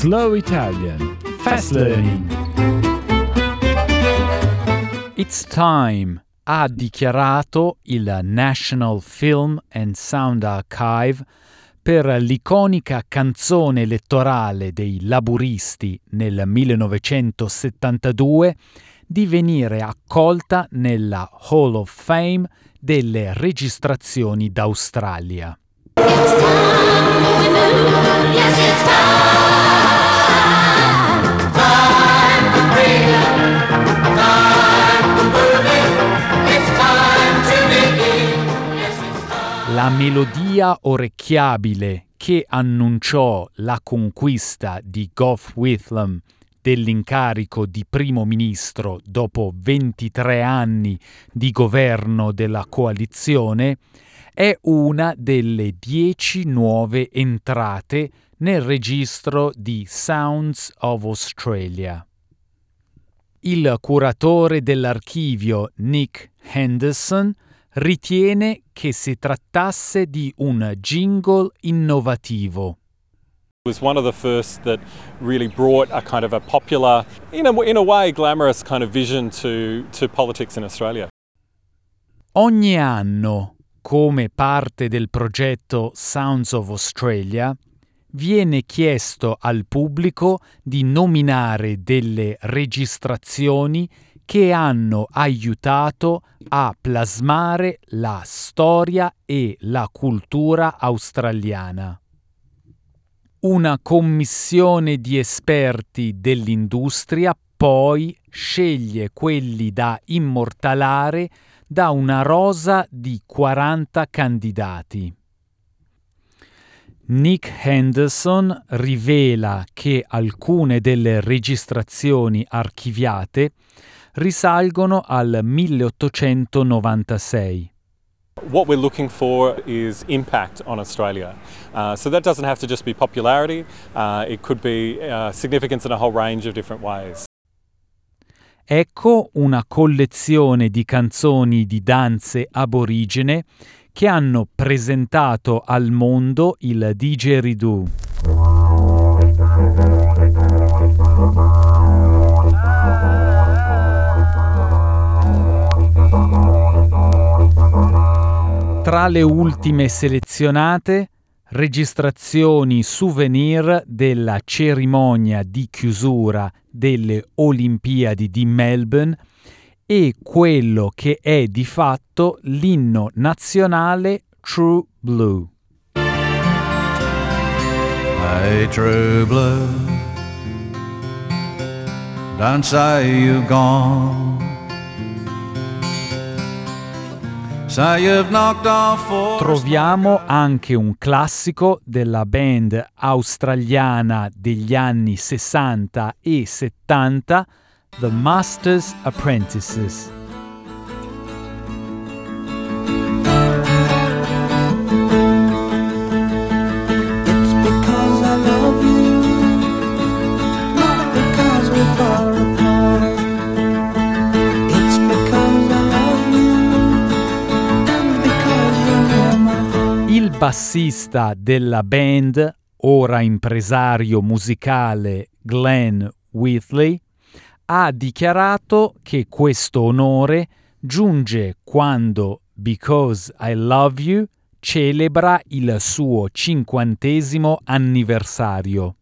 Slow Italian. Fast Learning. It's time ha dichiarato il National Film and Sound Archive per l'iconica canzone elettorale dei laburisti nel 1972 di venire accolta nella Hall of Fame delle registrazioni d'Australia. La melodia orecchiabile che annunciò la conquista di Gough Whitlam dell'incarico di primo ministro dopo 23 anni di governo della coalizione è una delle dieci nuove entrate nel registro di Sounds of Australia. Il curatore dell'archivio Nick Henderson ritiene che si trattasse di un jingle innovativo. was one of the first that really brought a kind of a popular, in a, in a way, glamorous kind of vision to, to politics in Australia. Ogni anno, come parte del progetto Sounds of Australia, viene chiesto al pubblico di nominare delle registrazioni che hanno aiutato a plasmare la storia e la cultura australiana. Una commissione di esperti dell'industria poi sceglie quelli da immortalare da una rosa di 40 candidati. Nick Henderson rivela che alcune delle registrazioni archiviate risalgono al 1896. What we're looking for is impact on Australia. Uh, so that doesn't have to just be popularity, uh, it could be uh, significance in a whole range of different ways. Ecco una collezione di canzoni di danze aborigene che hanno presentato al mondo il didgeridoo. Tra le ultime selezionate, registrazioni souvenir della cerimonia di chiusura delle Olimpiadi di Melbourne e quello che è di fatto l'inno nazionale True Blue. Hey, true blue, don't say you've gone. Troviamo anche un classico della band australiana degli anni 60 e 70, The Masters Apprentices. Bassista della band, ora impresario musicale Glenn Whitley, ha dichiarato che questo onore giunge quando Because I Love You celebra il suo cinquantesimo anniversario.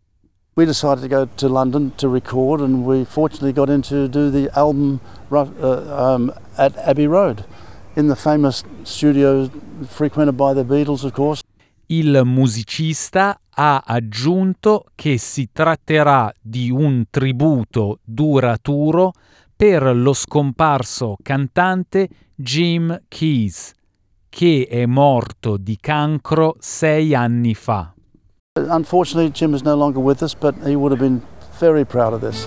We decided to go to London to record and we fortunately got in to do the album uh, um, at Abbey Road in the famous studio frequented by the Beatles, of course. Il musicista ha aggiunto che si tratterà di un tributo duraturo per lo scomparso cantante Jim Keys, che è morto di cancro sei anni fa. Unfortunately, Jim is no longer with us, but he would have been very proud of this.